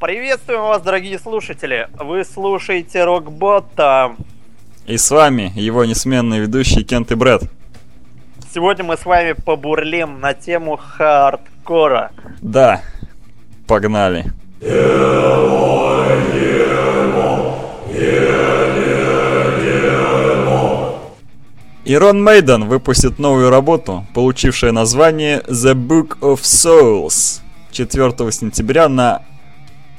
Приветствуем вас, дорогие слушатели! Вы слушаете Рокбота. И с вами его несменные ведущие Кент и Брэд. Сегодня мы с вами побурлим на тему хардкора. Да, погнали. Ирон Мейден выпустит новую работу, получившую название The Book of Souls 4 сентября на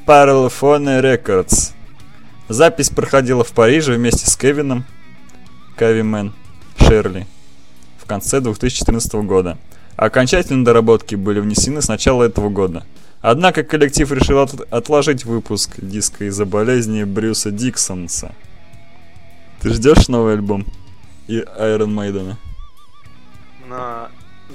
Parlophone Records. Запись проходила в Париже вместе с Кевином, Кавимен, Шерли в конце 2014 года. Окончательные доработки были внесены с начала этого года. Однако коллектив решил от- отложить выпуск диска из-за болезни Брюса Диксонса. Ты ждешь новый альбом и Iron Maiden? Но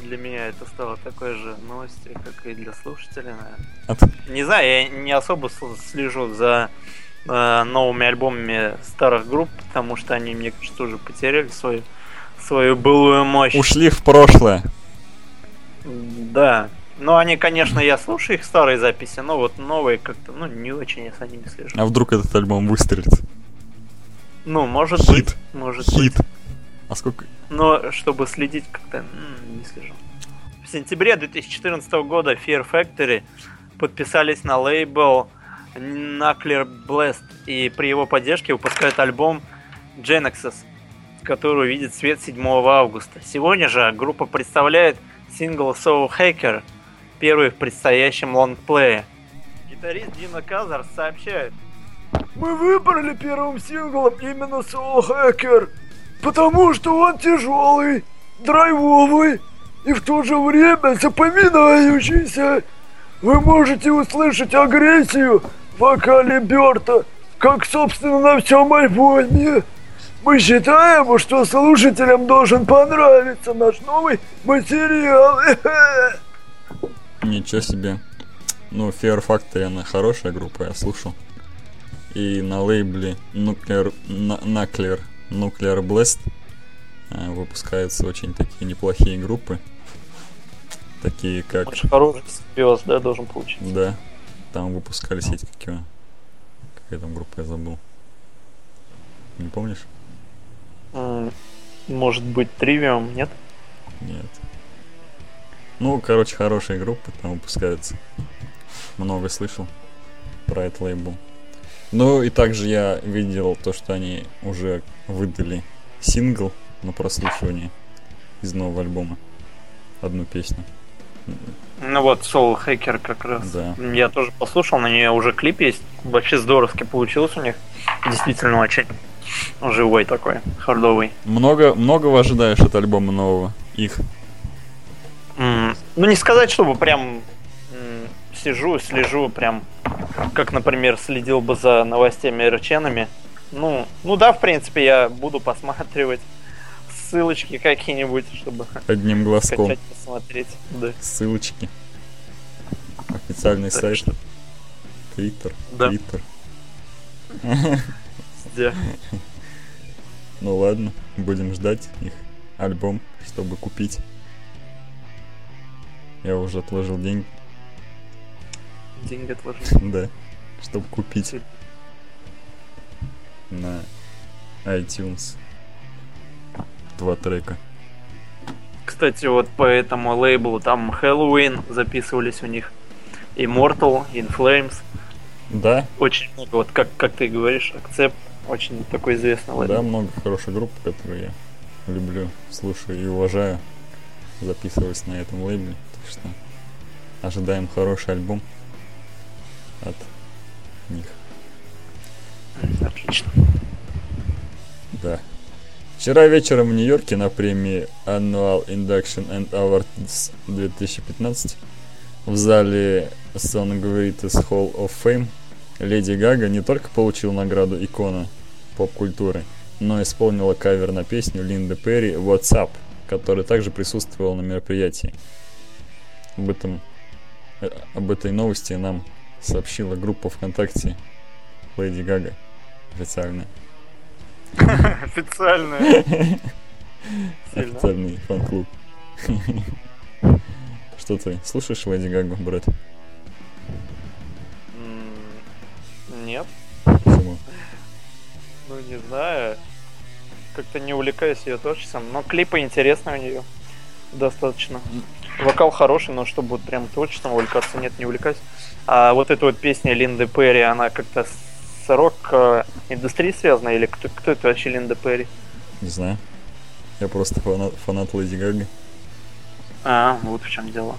для меня это стало такой же новостью, как и для слушателей, наверное. От- Не знаю, я не особо слежу за э, новыми альбомами старых групп, потому что они, мне кажется, уже потеряли свою, свою былую мощь. Ушли в прошлое. Да. Ну, они, конечно, я слушаю их старые записи, но вот новые как-то, ну, не очень я за ними слежу. А вдруг этот альбом выстрелит? Ну, может Хит. быть, может Хит. быть. А сколько? Но чтобы следить как-то не слежу. В сентябре 2014 года Fear Factory подписались на лейбл Nuclear Blast и при его поддержке выпускают альбом Genesis, который увидит свет 7 августа. Сегодня же группа представляет сингл Soul Hacker, первый в предстоящем лонгплее. Гитарист Дина Казар сообщает, Мы выбрали первым синглом именно Soul Hacker, потому что он тяжелый, драйвовый и в то же время запоминающийся. Вы можете услышать агрессию в вокале Берта, как собственно на всем альбоме. Мы считаем, что слушателям должен понравиться наш новый материал. Ничего себе. Ну, Fear Factory, она хорошая группа, я слушал. И на лейбле Nuclear, Nuclear, Nuclear Blast э, выпускаются очень такие неплохие группы. Такие как, очень хороший симбиоз, да, должен получиться. да, там выпускались эти какие, какая там группа, я забыл. Не помнишь? Может быть, Тривиум, нет? Нет. Ну, короче, хорошие группы там выпускаются. Много слышал про этот лейбл. Ну и также я видел то, что они уже выдали сингл на прослушивание из нового альбома. Одну песню. Ну вот, Soul Hacker как раз. Да. Я тоже послушал, на нее уже клип есть. Вообще здоровски получилось у них. Действительно очень живой такой, хардовый. Много, многого ожидаешь от альбома нового? Их. М, Ну не сказать, чтобы прям сижу, слежу, прям как, например, следил бы за новостями рченами. Ну, ну да, в принципе, я буду посматривать ссылочки какие-нибудь, чтобы Одним глазком. скачать, посмотреть. Да. Ссылочки. Официальный Так сайт. что, Твиттер. Да. Твиттер. да. Ну ладно, будем ждать их альбом, чтобы купить. Я уже отложил деньги, Деньги отложил. да, чтобы купить на iTunes два трека. Кстати, вот по этому лейблу там Хэллоуин записывались у них. Immortal, In Flames. Да, Очень много, вот как, как ты говоришь, акцепт. Очень такой известный лейбл. да, много хороших групп, которые я люблю, слушаю и уважаю, записывались на этом лейбле. Так что ожидаем хороший альбом от них. Отлично. Да. Вчера вечером в Нью-Йорке на премии Annual Induction and Awards 2015 в зале Songwriters Hall of Fame Леди Гага не только получила награду икона поп-культуры, но исполнила кавер на песню Линды Перри «What's Up», которая также присутствовала на мероприятии. Об, этом, э, об этой новости нам сообщила группа ВКонтакте Леди Гага. Официально. Сильно. Официальный фан-клуб. Что ты, слушаешь Леди Гагу, брат? Нет. Почему? Ну, не знаю. Как-то не увлекаюсь ее творчеством. Но клипы интересные у нее. Достаточно. Вокал хороший, но чтобы вот прям творчеством увлекаться, нет, не увлекаюсь. А вот эта вот песня Линды Перри, она как-то с рок-индустрией связана? Или кто, кто это вообще Линда Перри? Не знаю. Я просто фанат, фанат Леди Гаги. А, вот в чем дело.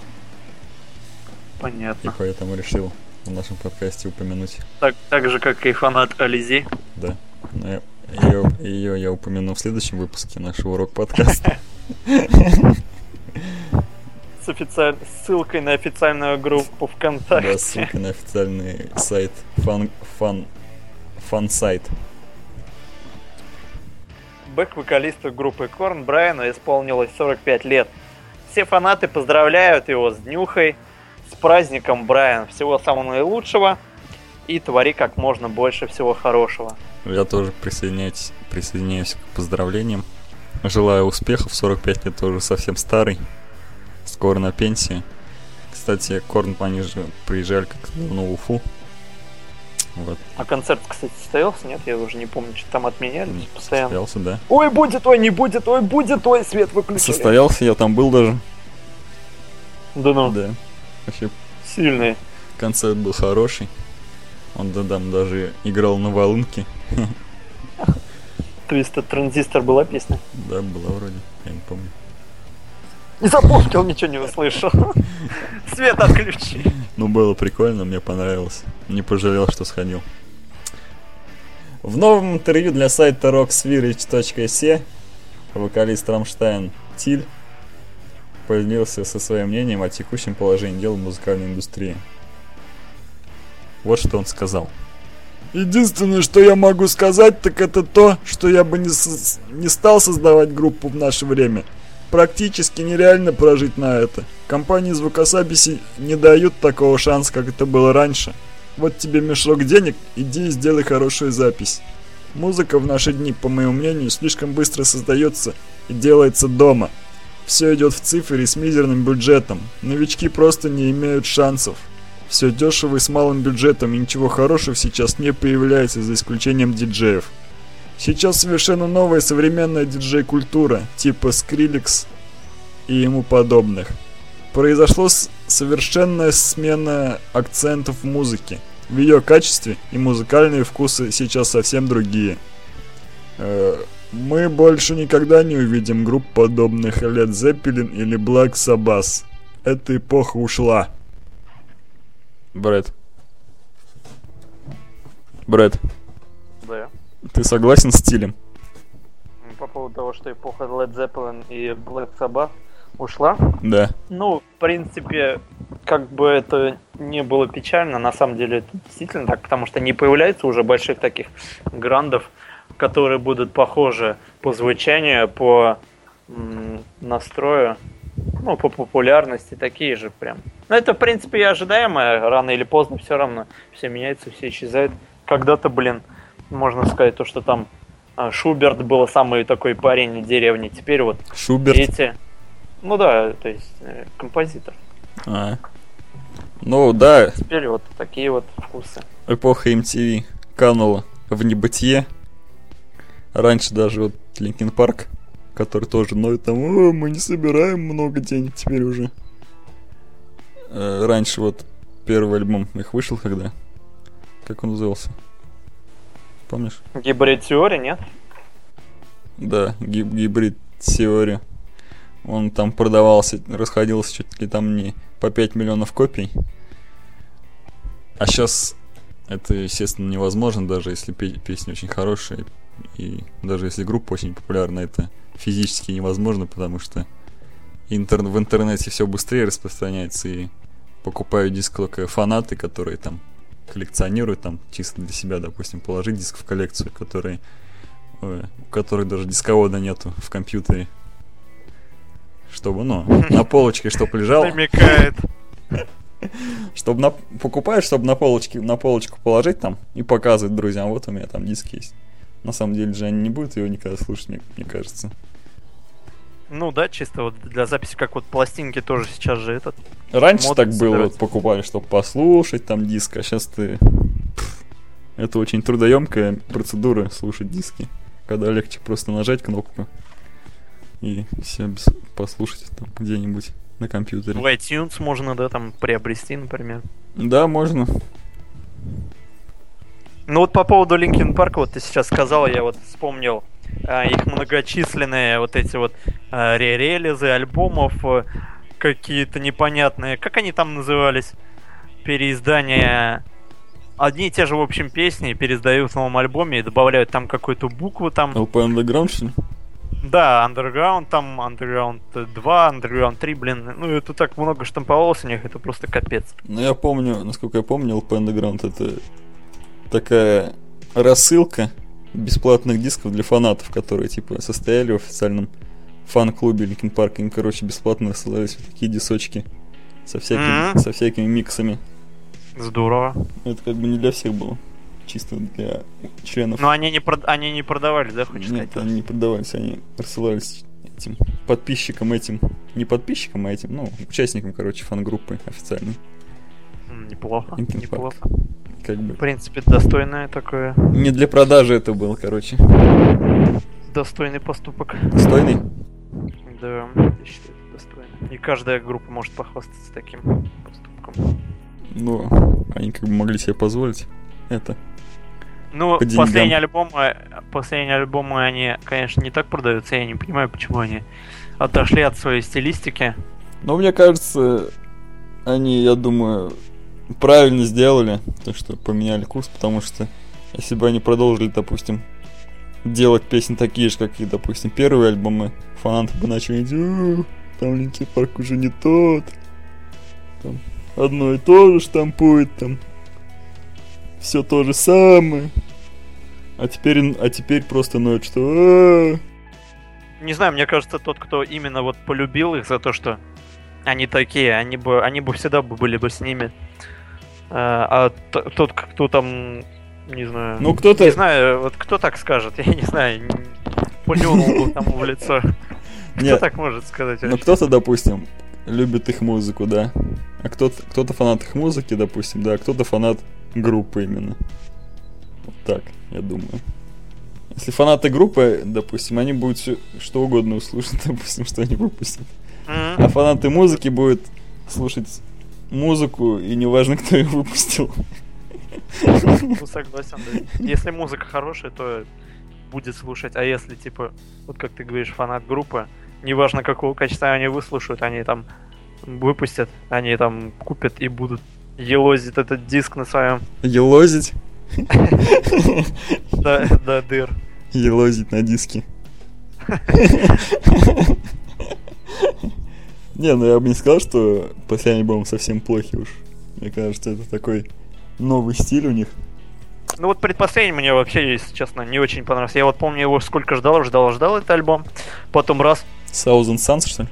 И Понятно. поэтому решил в нашем подкасте упомянуть. Так, так же, как и фанат Ализи. Да. Но ее, ее я упомяну в следующем выпуске нашего рок-подкаста. Официаль... ссылкой на официальную группу ВКонтакте. Да, ссылка на официальный сайт фан... фан... фан-сайт. Бэк-вокалисту группы Корн Брайану исполнилось 45 лет. Все фанаты поздравляют его с днюхой, с праздником, Брайан. Всего самого наилучшего и твори как можно больше всего хорошего. Я тоже присоединяюсь, присоединяюсь к поздравлениям. Желаю успехов. 45 лет тоже совсем старый. Скоро на пенсии. Кстати, Корн, они же приезжали как давно в Уфу. Вот. А концерт, кстати, состоялся? Нет, я уже не помню, что там отменяли М, постоянно. Состоялся, да. Ой, будет, ой, не будет, ой, будет, ой, свет выключили. Состоялся, я там был даже. Да ну, Да. Вообще, сильный. концерт был хороший. Он да, там даже играл на волынке. Твистед Транзистор была песня. Да, была вроде, я не помню. Не запомнил, ничего не услышал. Свет отключи. Ну, было прикольно, мне понравилось. Не пожалел, что сходил. В новом интервью для сайта rocksvirich.se вокалист Рамштайн Тиль поделился со своим мнением о текущем положении дел в музыкальной индустрии. Вот что он сказал. Единственное, что я могу сказать, так это то, что я бы не, с- не стал создавать группу в наше время. Практически нереально прожить на это. Компании звукозаписи не дают такого шанса, как это было раньше. Вот тебе мешок денег, иди и сделай хорошую запись. Музыка в наши дни, по моему мнению, слишком быстро создается и делается дома. Все идет в цифре с мизерным бюджетом. Новички просто не имеют шансов. Все дешево и с малым бюджетом, и ничего хорошего сейчас не появляется, за исключением диджеев. Сейчас совершенно новая современная диджей-культура, типа Skrillex и ему подобных. Произошло совершенная смена акцентов в музыке. В ее качестве и музыкальные вкусы сейчас совсем другие. Э, Мы больше никогда не увидим групп подобных Led Zeppelin или Black Sabbath. Эта эпоха ушла. Брэд. Брэд. Ты согласен с стилем? По поводу того, что эпоха Led Zeppelin и Black Sabbath ушла. Да. Ну, в принципе, как бы это не было печально, на самом деле это действительно так, потому что не появляется уже больших таких грандов, которые будут похожи по звучанию, по настрою, ну, по популярности, такие же прям. Но это, в принципе, и ожидаемо, рано или поздно все равно все меняется, все исчезает. Когда-то, блин, можно сказать, то, что там а, Шуберт был самый такой парень в деревне, теперь вот Шуберт. эти... Ну да, то есть э, композитор. А. Ну да, Теперь вот такие вот вкусы. эпоха MTV канула в небытие. Раньше даже вот Linkin Park, который тоже ноет там, «О, мы не собираем много денег теперь уже. Э, Раньше вот первый альбом их вышел когда? Как он назывался? Помнишь? Гибрид теория, нет? Да, гиб- гибрид теория. Он там продавался, расходился чуть ли там не по 5 миллионов копий. А сейчас это, естественно, невозможно, даже если пе- песни очень хорошие. И даже если группа очень популярна, это физически невозможно, потому что интер- в интернете все быстрее распространяется и покупают диск только фанаты, которые там коллекционируют там чисто для себя, допустим, положить диск в коллекцию, которые Ой, у которых даже дисковода нету в компьютере. Чтобы, ну, на полочке, чтобы лежал. Намекает. Чтобы на... покупаешь, чтобы на полочке, на полочку положить там и показывать друзьям, вот у меня там диск есть. На самом деле же они не будут его никогда слушать, мне, мне кажется. Ну да, чисто вот для записи, как вот пластинки тоже сейчас же этот. Раньше так было, вот покупали, чтобы послушать там диск, а сейчас ты... Это очень трудоемкая процедура слушать диски. Когда легче просто нажать кнопку и все послушать там где-нибудь на компьютере. В iTunes можно, да, там приобрести, например. Да, можно. Ну вот по поводу Linkin Park, вот ты сейчас сказал, я вот вспомнил их многочисленные вот эти вот а, релизы альбомов, а, какие-то непонятные, как они там назывались, переиздания одни и те же, в общем, песни пересдают в новом альбоме и добавляют там какую-то букву там. LP Underground, что ли? Да, Underground, там Underground 2, Underground 3, блин, ну это так много штамповалось у них, это просто капец. Ну я помню, насколько я помню, LP Underground это такая рассылка бесплатных дисков для фанатов, которые типа состояли в официальном фан-клубе Linkin Park, им, короче, бесплатно рассылались вот такие дисочки со всякими, mm-hmm. со всякими миксами. Здорово. Это как бы не для всех было. Чисто для членов. Но они не, прод... они не продавались, да, хочешь Нет, сказать? они не продавались, они рассылались этим подписчикам этим. Не подписчикам, а этим, ну, участникам, короче, фан-группы официальной. Неплохо, Linkin неплохо. Как бы. В принципе, достойное такое. Не для продажи это было, короче. Достойный поступок. Достойный? Да, я считаю, это достойно. Не каждая группа может похвастаться таким поступком. Ну, они как бы могли себе позволить это. Ну, последние альбомы, последние альбомы, они, конечно, не так продаются, я не понимаю, почему они отошли от своей стилистики. Но мне кажется, они, я думаю, правильно сделали, то, что поменяли курс, потому что если бы они продолжили, допустим, делать песни такие же, как и, допустим, первые альбомы, фанаты бы начали говорить, там Линки Парк уже не тот, там одно и то же штампует, там все то же самое. А теперь, а теперь просто ноет, что... «А». Не знаю, мне кажется, тот, кто именно вот полюбил их за то, что они такие, они бы, они бы всегда бы были бы с ними. А, а тот, кто там, не знаю... Ну, кто-то... Не знаю, вот кто так скажет, я не знаю, плюнул бы тому в лицо. Кто так может сказать? Ну, кто-то, допустим, любит их музыку, да. А кто-то, кто-то фанат их музыки, допустим, да, а кто-то фанат группы именно. Вот так, я думаю. Если фанаты группы, допустим, они будут все, что угодно услышать, допустим, что они выпустят. Mm-hmm. А фанаты музыки будут слушать музыку, и неважно, кто ее выпустил. Ну, согласен, да. Если музыка хорошая, то будет слушать, а если, типа, вот как ты говоришь, фанат группы, неважно какого качества они выслушают, они там выпустят, они там купят и будут елозить этот диск на своем. Елозить? Да, да, дыр. Елозить на диске. Не, ну я бы не сказал, что последний альбом совсем плохи уж. Мне кажется, это такой новый стиль у них. Ну вот предпоследний мне вообще, если честно, не очень понравился. Я вот помню его сколько ждал, ждал, ждал этот альбом. Потом раз. Thousand Suns, что ли?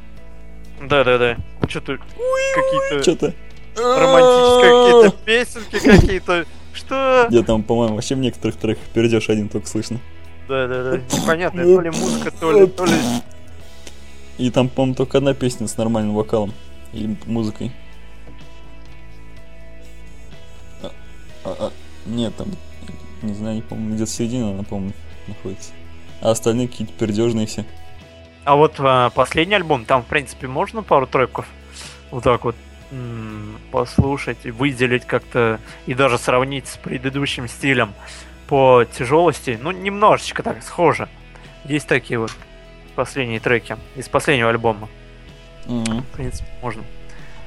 Да-да-да. Что-то какие-то... Что-то... Романтические какие-то песенки какие-то. Что? Я там, по-моему, вообще в некоторых треках перейдешь один только слышно. Да-да-да. Непонятно, то ли музыка, то ли, то ли... И там, по-моему, только одна песня с нормальным вокалом и музыкой. А, а, а, нет, там, не знаю, не помню, где-то середина она, по-моему, находится. А остальные какие-то пердежные все. А вот а, последний альбом, там, в принципе, можно пару треков вот так вот м- послушать, выделить как-то и даже сравнить с предыдущим стилем по тяжелости. Ну, немножечко так схоже. Есть такие вот последние треки из последнего альбома. Mm-hmm. В принципе, можно.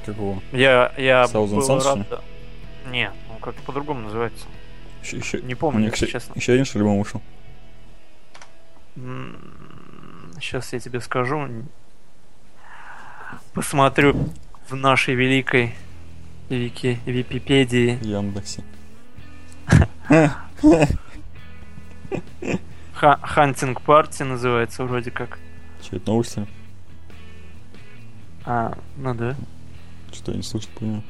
Какого? Я, я Thousand был рад... Да. Не, ну как-то по-другому называется. Еще, еще... Не помню, если еще, честно. еще один что альбом вышел? Сейчас я тебе скажу. Посмотрю в нашей великой Вики, Википедии. Яндексе. Хантинг Парти называется вроде как. Че, это новости? А, ну да. Что я не слышал него.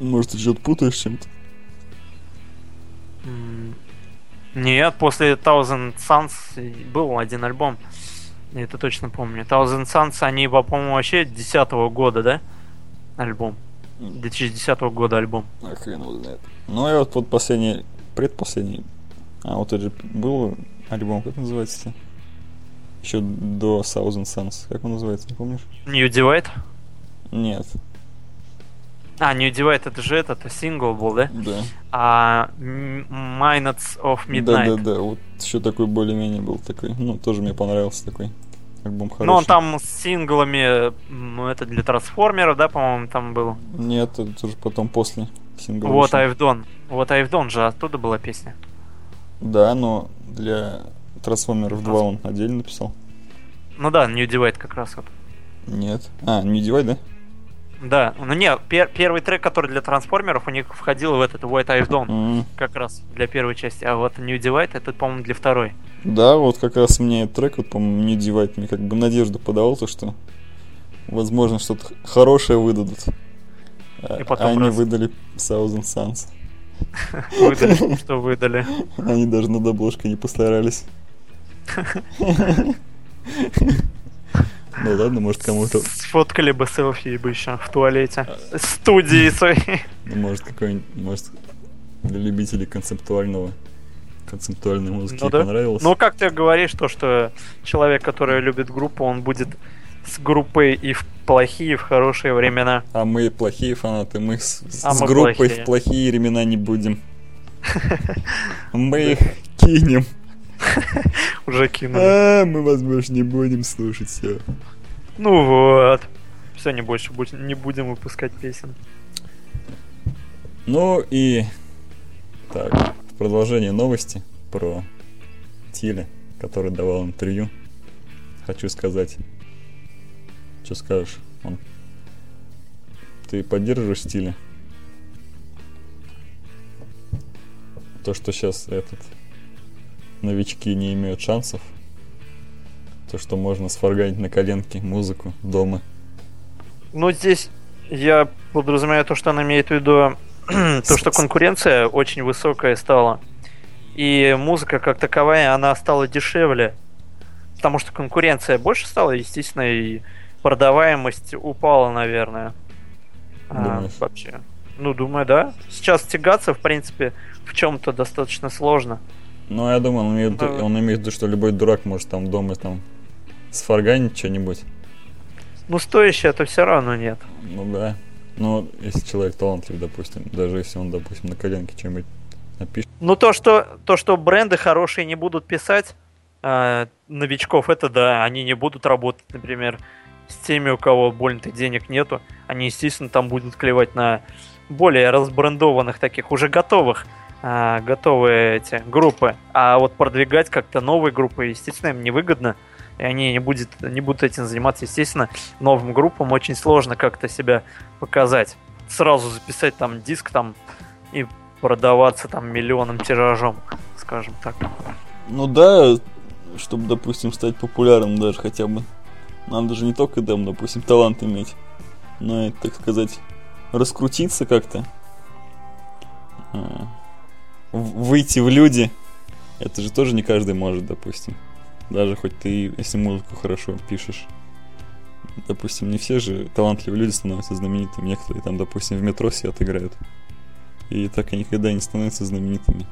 Может, ты что-то путаешь с чем-то? Нет, после Thousand Suns был один альбом. Я это точно помню. Thousand Suns, они, по-моему, вообще 10 года, да? Альбом. 2010 года альбом. А хрен его знает. Ну и вот под последний, предпоследний, а вот это же был альбом, как называется-то? Еще до Thousand Suns. Как он называется, не помнишь? New Divide? Нет, А, New Divide это же этот сингл был, да? да. А Minutes of Midnight. Да, да, да. Вот еще такой более-менее был такой. Ну, тоже мне понравился такой альбом хороший. Ну, он там с синглами, м, это для трансформеров, да, по-моему, там был. Нет, это уже потом после Вот вышел. I've Done. Вот I've Done же оттуда была песня. Да, но для Трансформеров 2 он отдельно написал. Ну да, New Divide как раз вот. Нет. А, не девай, да? Да, ну не, пер- первый трек, который для трансформеров, у них входил в этот What I've Done, М, как раз для первой части, а вот New Divide это, по-моему, для второй. Да, вот как раз мне этот трек, вот, по-моему, не девать, мне как бы надежду подавал, то что возможно что-то хорошее выдадут. И потом они раз. выдали Thousand Suns. Выдали, что выдали. Они даже над обложкой не постарались. Ну ладно, может кому-то, Сфоткали бы селфи бы еще в туалете. Студии своей. ну, может какой-нибудь, может для любителей концептуального концептуальной музыки Ну да. понравилось. Ну, как ты говоришь, то, что человек, который любит группу, он будет с группой и в плохие, в хорошие времена. А мы плохие фанаты, мы с, А с мы группой плохие. в плохие времена не будем. Мы их кинем. Уже кинули. А, мы вас больше не будем слушать все. Ну вот. Все, не больше не будем выпускать песен. Ну и так, продолжение новости про Тиля, который давал интервью. Хочу сказать. Что скажешь? Он... Ты поддерживаешь Тиля? То, что сейчас этот новички не имеют шансов. То, что можно сфарганить на коленке музыку дома. Ну, здесь я подразумеваю то, что она имеет в виду то, что конкуренция очень высокая стала. И музыка как таковая, она стала дешевле. Потому что конкуренция больше стала, естественно, и продаваемость упала, наверное. А, Думаешь? вообще. Ну, думаю, да. Сейчас тягаться, в принципе, в чем-то достаточно сложно. Ну, я думаю, он имеет, в виду- Да. он имеет в виду, что любой дурак может там дома там сфарганить что-нибудь. Ну, стоящее это все равно нет. Ну да. Ну, если человек талантлив, допустим, даже если он, допустим, на коленке что-нибудь напишет. Ну, то, что, то, что бренды хорошие не будут писать а, новичков, это да, они не будут работать, например, с теми, у кого больно-то денег нету. Они, естественно, там будут клевать на более разбрендованных таких, уже готовых, а, готовые эти группы. А вот продвигать как-то новые группы, естественно, им невыгодно. И они не, будет, не будут этим заниматься. Естественно, новым группам очень сложно как-то себя показать. Сразу записать там диск там и продаваться там миллионным тиражом, скажем так. Ну да, чтобы, допустим, стать популярным даже хотя бы. Надо же не только, там, допустим, талант иметь, но и, так сказать, раскрутиться как-то. В- Выйти в люди. Это же тоже не каждый может, допустим. Даже хоть ты, если музыку хорошо пишешь. Допустим, не все же талантливые люди становятся знаменитыми. Некоторые там, допустим, в метро все отыграют. И так и никогда не становятся знаменитыми.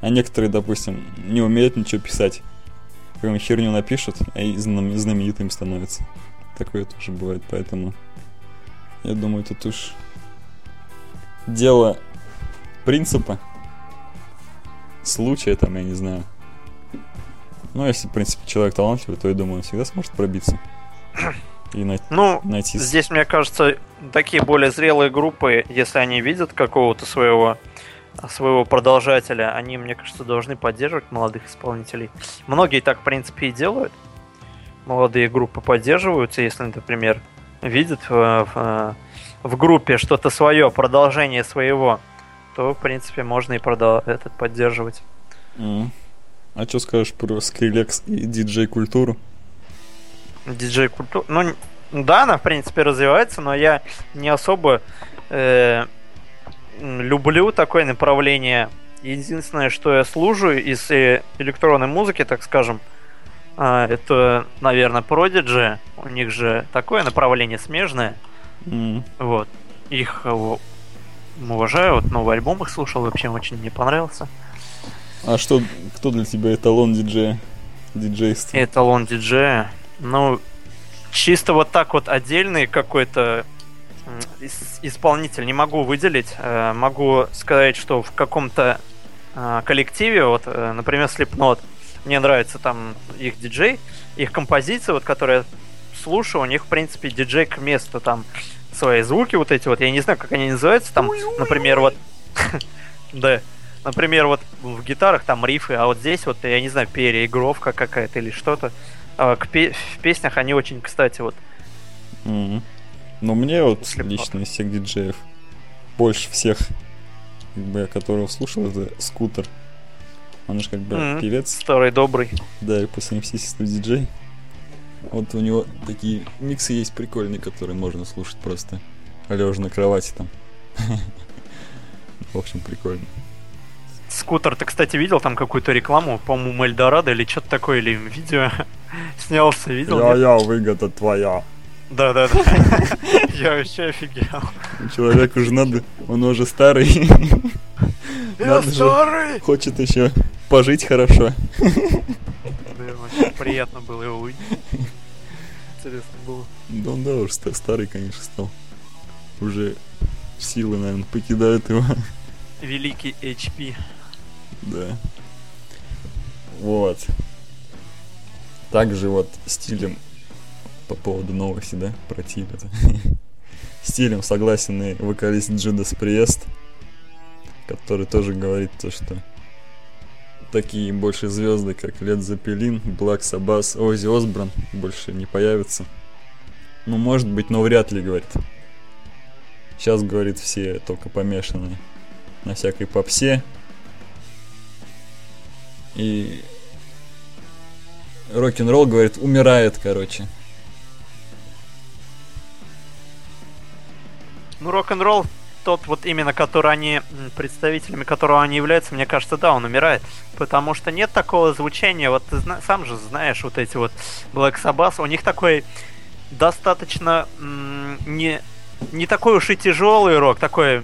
А некоторые, допустим, не умеют ничего писать. Какую-нибудь херню напишут, а и знам- знаменитым становятся. Такое тоже бывает, поэтому я думаю, тут уж дело принципа, случая там, я не знаю. Ну, если, в принципе, человек талантливый, то я думаю, он всегда сможет пробиться. И най- Ну, найти... здесь, мне кажется, такие более зрелые группы, если они видят какого-то своего своего продолжателя, они, мне кажется, должны поддерживать молодых исполнителей. Многие так, в принципе, и делают. Молодые группы поддерживаются, если, например, видят в, в, в группе что-то свое, продолжение своего, то, в принципе, можно и продал- этот поддерживать. М. А что скажешь про Скрилекс и диджей-культуру? диджей культура. Ну, да, она, в принципе, развивается, но я не особо э, люблю такое направление. Единственное, что я слушаю из э, электронной музыки, так скажем, а, это, наверное, Prodigy. У них же такое направление смежное. М. Вот. их э, уважаю, вот новый альбом их слушал, вообще очень мне понравился. А что, кто для тебя эталон диджея? Диджейства? Эталон диджея, ну, чисто вот так вот отдельный какой-то исполнитель не могу выделить. Э, могу сказать, что в каком-то э, коллективе, вот, э, например, Slipknot, мне нравится там их диджей, их композиции, вот, которые я слушаю, у них, в принципе, диджей к месту, там, свои звуки вот эти вот, я не знаю, как они называются, там, например, вот, да, например, вот в гитарах там рифы, а вот здесь вот, я не знаю, переигровка какая-то или что-то. А, к пе- в песнях они очень, кстати, вот. Mm-hmm. Но мне вот Слепот. лично из всех диджеев больше всех, как бы я которого слушал, это Скутер. Он же как бы mm-hmm. певец. Старый добрый. Да, и по совместительству диджей. Вот у него такие миксы есть прикольные, которые можно слушать просто лежа на кровати там. В общем, прикольно. Скутер, ты, кстати, видел там какую-то рекламу, по-моему, Эльдорадо или что-то такое, или видео снялся, видел? Я-я, выгода твоя. Да-да-да. Я вообще офигел. Человеку же надо, он уже старый. Я старый! Хочет еще пожить хорошо. Да, приятно было его увидеть. Интересно было. Да он да, уж старый, конечно, стал. Уже силы, наверное, покидают его. Великий HP. Да. Вот. Также вот стилем по поводу новости, да, про Тибета. Стилем согласен и вокалист Джудас Приест, который тоже говорит то, что такие больше звезды, как Лед Запелин, Блак Сабас, Ози Осбран больше не появятся. Ну, может быть, но вряд ли, говорит. Сейчас, говорит, все только помешаны на всякой попсе. И рок-н-ролл, говорит, умирает, короче. Ну, рок-н-ролл тот вот именно, который они, представителями которого они являются, мне кажется, да, он умирает. Потому что нет такого звучания, вот ты зна- сам же знаешь, вот эти вот Black Sabbath, у них такой достаточно м- не, не такой уж и тяжелый рок, такой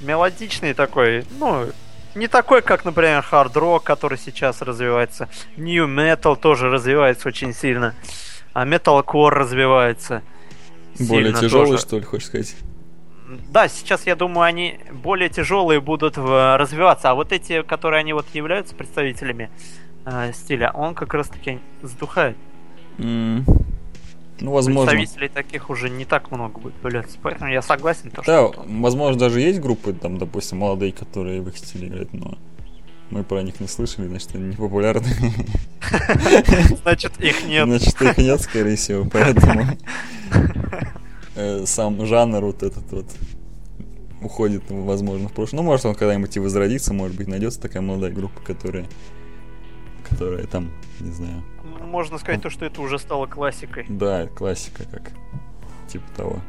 мелодичный такой, ну, не такой, как, например, хард-рок, который сейчас развивается. New Metal тоже развивается очень сильно. А Metalcore развивается. Более тяжелый, тоже. что ли, хочешь сказать? Да, сейчас, я думаю, они более тяжелые будут развиваться, а вот эти, которые они вот являются представителями э, стиля, он как раз-таки сдухает. Mm. Ну, возможно. Представителей таких уже не так много будет появляться, поэтому я согласен. То, да, что... возможно, даже есть группы, там, допустим, молодые, которые в их стиле играют, но мы про них не слышали, значит, они не популярны. Значит, их нет. Значит, их нет, скорее всего, поэтому э, сам жанр вот этот вот уходит, возможно, в прошлое. Ну, может, он когда-нибудь и возродится, может быть, найдется такая молодая группа, которая, которая там, не знаю. Можно сказать то, что это уже стало классикой. Да, классика, как типа того.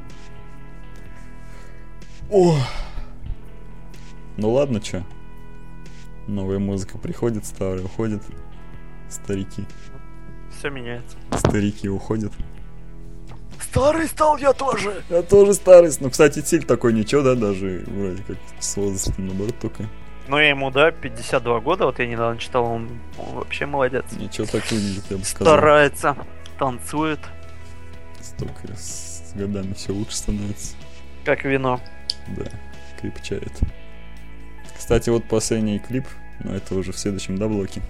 О! Ну ладно, чё. Новая музыка приходит, старая уходит. Старики. Все меняется. Старики уходят. Старый стал я тоже. Я тоже старый. Ну, кстати, Тиль такой ничего, да, даже вроде как с возрастом, наоборот, только. Ну, я ему, да, 52 года, вот я недавно читал, он, он вообще молодец. Ничего так выглядит, я бы сказал. Старается, танцует. Столько с годами все лучше становится. Как вино. Да, крепчает. Кстати, вот последний клип, но это уже в следующем, да, блоке.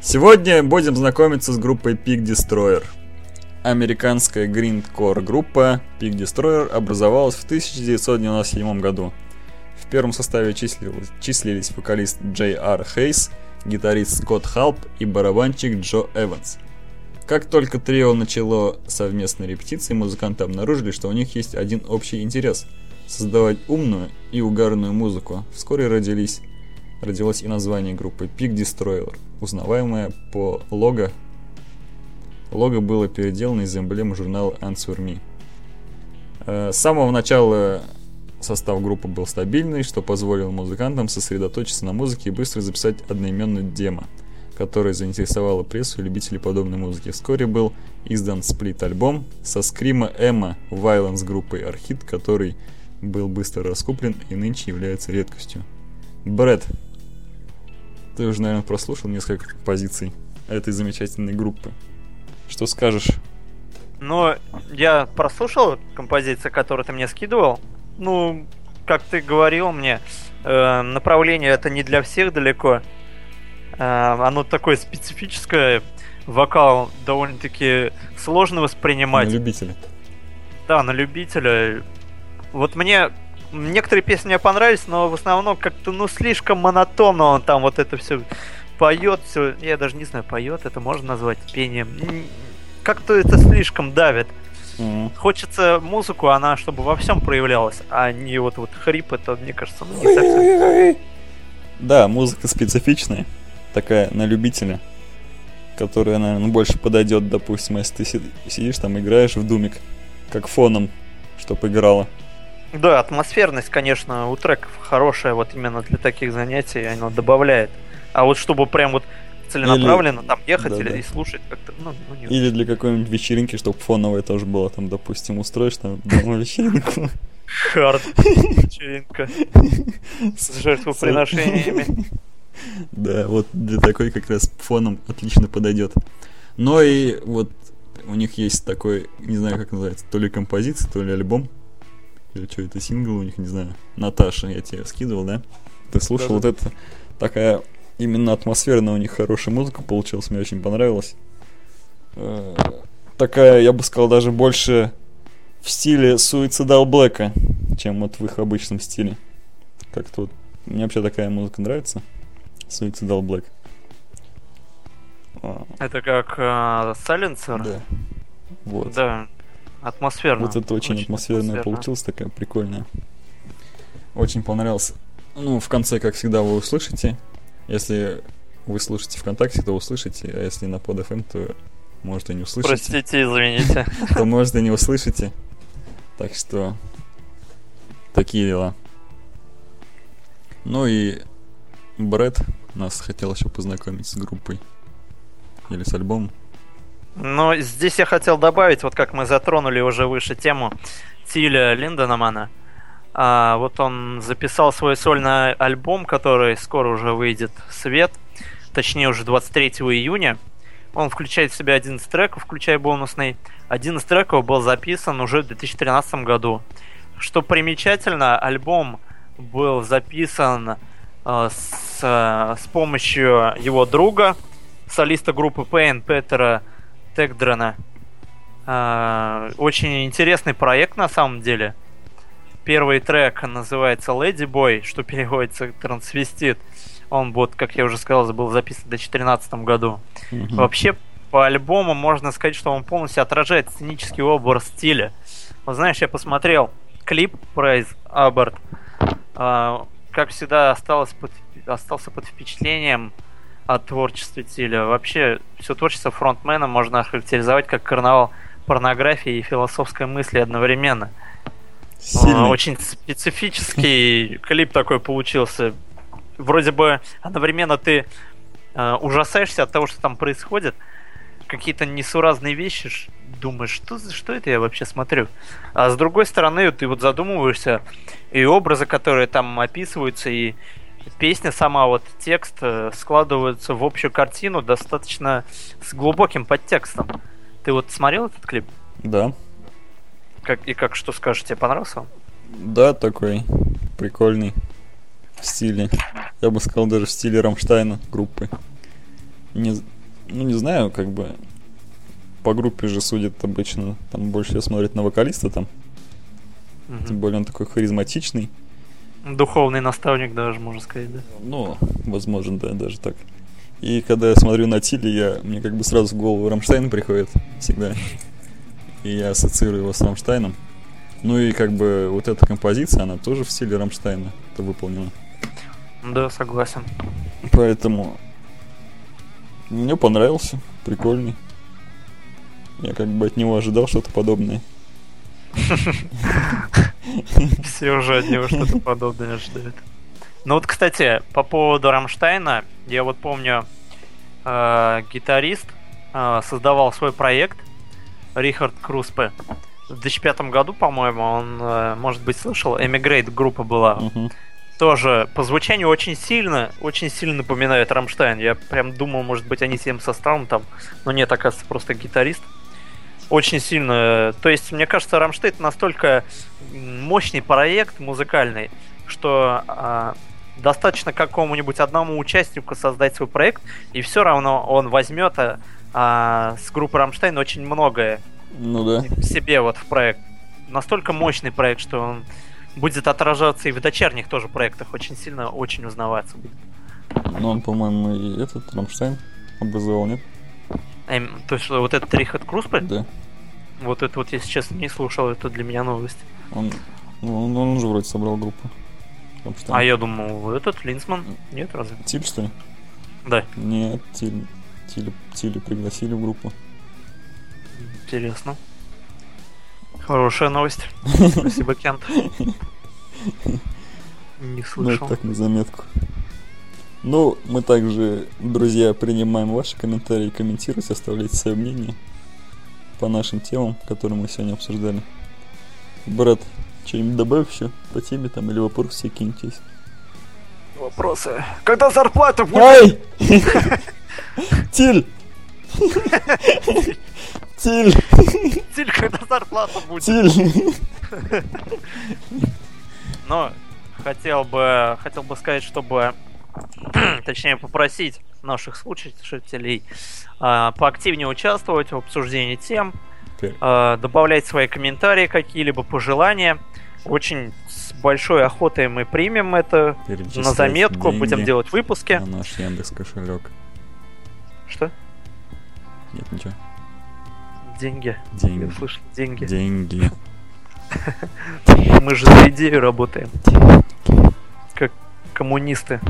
Сегодня будем знакомиться с группой Pig Destroyer. Американская гриндкор группа Pig Destroyer образовалась в 1997 году. В первом составе числились, числились вокалист Джей Ар Хейс, гитарист Скотт Халп и барабанщик Джо Эванс. Как только трио начало совместные репетиции, музыканты обнаружили, что у них есть один общий интерес – создавать умную и угарную музыку. Вскоре родились родилось и название группы Pig Destroyer, узнаваемое по лого. Лого было переделано из эмблемы журнала Answer Me. Э, с самого начала состав группы был стабильный, что позволило музыкантам сосредоточиться на музыке и быстро записать одноименную демо. которая заинтересовала прессу и любителей подобной музыки. Вскоре был издан сплит-альбом со скрима Эмма Violence группой Архит, который был быстро раскуплен и нынче является редкостью. Брэд, ты уже, наверное, прослушал несколько позиций этой замечательной группы. Что скажешь? Ну, я прослушал композиции, которые ты мне скидывал. Ну, как ты говорил мне, э, направление это не для всех далеко. Э, оно такое специфическое. Вокал довольно-таки сложно воспринимать. На любителя. Да, на любителя. Вот мне некоторые песни мне понравились, но в основном как-то, ну, слишком монотонно он там вот это все поет, все. Я даже не знаю, поет, это можно назвать пением. Как-то это слишком давит. Mm-hmm. Хочется музыку, она чтобы во всем проявлялась, а не вот вот хрип, это, мне кажется, ну не совсем. Да, музыка специфичная, такая на любителя, которая, наверное, больше подойдет, допустим, если ты сидишь там играешь в думик, как фоном, чтобы играла. Да, атмосферность, конечно, у треков хорошая, вот именно для таких занятий она добавляет. А вот чтобы прям вот целенаправленно или... там ехать да, или да. и слушать как-то, ну, ну не Или для какой-нибудь вечеринки, чтобы фоновая тоже была, там, допустим, устроишь там дома вечеринку. Хард вечеринка с жертвоприношениями. Да, вот для такой как раз фоном отлично подойдет. Но и вот у них есть такой, не знаю, как называется, то ли композиция, то ли альбом. Или что это, сингл у них, не знаю. Наташа, я тебе скидывал, да? Ты слушал Даже... вот это? Такая именно атмосферная у них хорошая музыка получилась, мне очень понравилось. Э, такая, я бы сказал, даже больше в стиле Suicidal Black, чем вот в их обычном стиле. Как-то вот, мне вообще такая музыка нравится. Suicidal Black. А. Это как uh, Silencer? Да. Вот. Да. Атмосферно. Вот это очень, очень атмосферная получилась, такая прикольная. Очень понравился. Ну, в конце, как всегда, вы услышите если вы слушаете ВКонтакте, то услышите, а если на под FM, то может и не услышите. Простите, извините. То может и не услышите. Так что такие дела. Ну и Брэд нас хотел еще познакомить с группой. Или с альбомом. Ну, здесь я хотел добавить, вот как мы затронули уже выше тему Тиля Линденмана. А, вот он записал свой сольный альбом, который скоро уже выйдет в свет, точнее уже 23 июня. Он включает в себя 11 треков, включая бонусный. Один из треков был записан уже в 2013 году. Что примечательно, альбом был записан э, с, э, с помощью его друга, солиста группы Pain Петера Текдрена. Э, очень интересный проект на самом деле – Первый трек называется Lady Boy, что переводится трансвестит. Он вот, как я уже сказал, был записан в 2013 году. Mm-hmm. Вообще, по альбому можно сказать, что он полностью отражает сценический образ стиля. Вот знаешь, я посмотрел клип Прайз Аббард. А, как всегда, осталось под, остался под впечатлением от творчества стиля. Вообще, все творчество фронтмена можно охарактеризовать как карнавал порнографии и философской мысли одновременно. Сильный. Очень специфический клип такой получился. Вроде бы одновременно ты э, ужасаешься от того, что там происходит, какие-то несуразные вещи, думаешь, что, что это я вообще смотрю? А с другой стороны, ты вот задумываешься, и образы, которые там описываются, и песня сама, вот текст э, складываются в общую картину достаточно с глубоким подтекстом. Ты вот смотрел этот клип? Да. Как, и как, что скажешь, тебе понравился он? Да, такой прикольный в стиле. Я бы сказал, даже в стиле Рамштайна группы. Не, ну, не знаю, как бы по группе же судят обычно. Там больше смотрят на вокалиста там. Угу. Тем более он такой харизматичный. Духовный наставник даже, можно сказать, да? Ну, возможно, да, даже так. И когда я смотрю на Тилля, я, мне как бы сразу в голову Рамштайн приходит всегда и я ассоциирую его с Рамштайном. Ну и как бы вот эта композиция, она тоже в стиле Рамштайна это выполнена. Да, согласен. Поэтому мне понравился, прикольный. Я как бы от него ожидал что-то подобное. Все уже от него что-то подобное ожидают. Ну вот, кстати, по поводу Рамштайна, я вот помню, э, гитарист, э, создавал свой проект Рихард Круспе. В 2005 году, по-моему, он, э, может быть, слышал, Emigrate группа была. Мгм. Тоже по звучанию очень сильно, очень сильно напоминает Рамштайн. Я прям думал, может быть, они всем составом там, но нет, оказывается, просто гитарист. Очень сильно. э, То есть, мне кажется, Рамштейн настолько мощный проект музыкальный, что а, достаточно какому-нибудь одному участнику создать свой проект, и все равно он возьмет а, а, с группы Рамштайн очень многое Ну да. в себе вот в проект. Настолько мощный проект, что он будет отражаться и в дочерних тоже проектах очень сильно, очень узнаваться будет. Ну он, по-моему, и этот Рамштайн образовал, нет? Эм, то есть вот этот Рихард Круспе, Да. вот это вот, если честно, не слушал, это для меня новость. Он, ну, он, он уже вроде собрал группу. Рамштайн. А я думал, этот Линсман? Нет, разве? Тиль, что ли? Да, Нет, Тиль, Тиль, Тиля пригласили в группу. интересно. Хорошая новость. Спасибо, Кент. Не Ну, это слышал. так на заметку. Ну, мы также, друзья, принимаем ваши комментарии, комментируйте, оставляйте свое мнение по нашим темам, которые мы сегодня обсуждали. Брат, что-нибудь добавь еще по теме там или вопросы какие-нибудь есть? Вопросы. Когда зарплата будет? Ай! Тиль! Тиль! Тиль, когда зарплата будет? Тиль! Но хотел бы, хотел бы сказать, чтобы, точнее, попросить наших слушателей а, поактивнее участвовать в обсуждении тем, а, добавлять свои комментарии, какие-либо пожелания. Очень с большой охотой мы примем это на заметку, будем делать выпуски. На наш Яндекс кошелек. Что? Нет, ничего. Деньги. Я Деньги. слышал, деньги. Деньги. Мы же за идею работаем. Как коммунисты.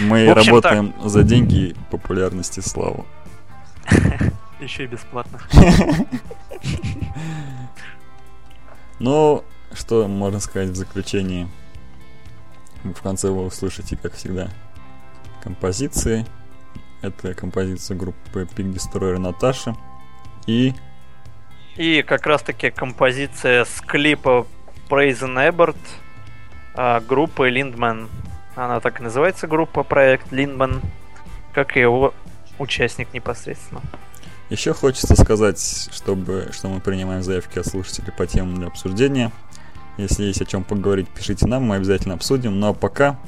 Мы В общем, работаем за деньги, популярность и славу. Еще и бесплатно. Ну, что можно сказать в заключении? В конце вы услышите, как всегда, композиции. Это композиция группы Pig Destroyer Наташи. И И как раз таки композиция с клипа Ebert а, группы Lindman. Она так и называется группа, проект Lindman, как и его участник непосредственно. еще хочется сказать, чтобы, что мы принимаем заявки от слушателей по темам для обсуждения. Если есть о чем поговорить, пишите нам, мы обязательно обсудим. Ну а пока,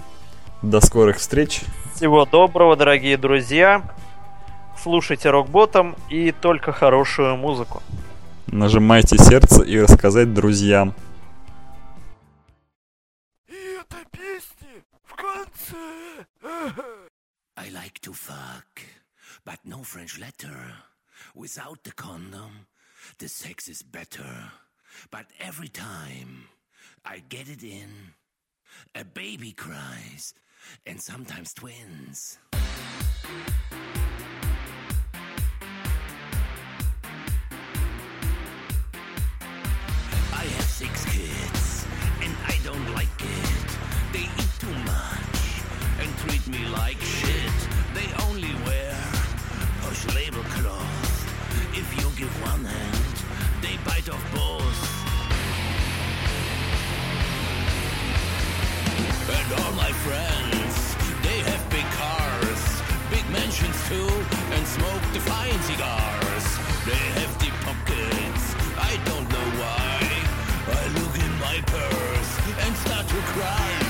до скорых встреч. Всего доброго, дорогие друзья. Слушайте рок-ботом и только хорошую музыку. Нажимайте сердце и рассказать друзьям. I like to fuck, but no French letter. Without the condom, the sex is better. But every time I get it in, a baby cries, and sometimes twins. I have six kids, me like shit. They only wear push label cloth. If you give one hand, they bite off both. And all my friends, they have big cars, big mansions too, and smoke fine cigars. They have deep pockets, I don't know why. I look in my purse and start to cry.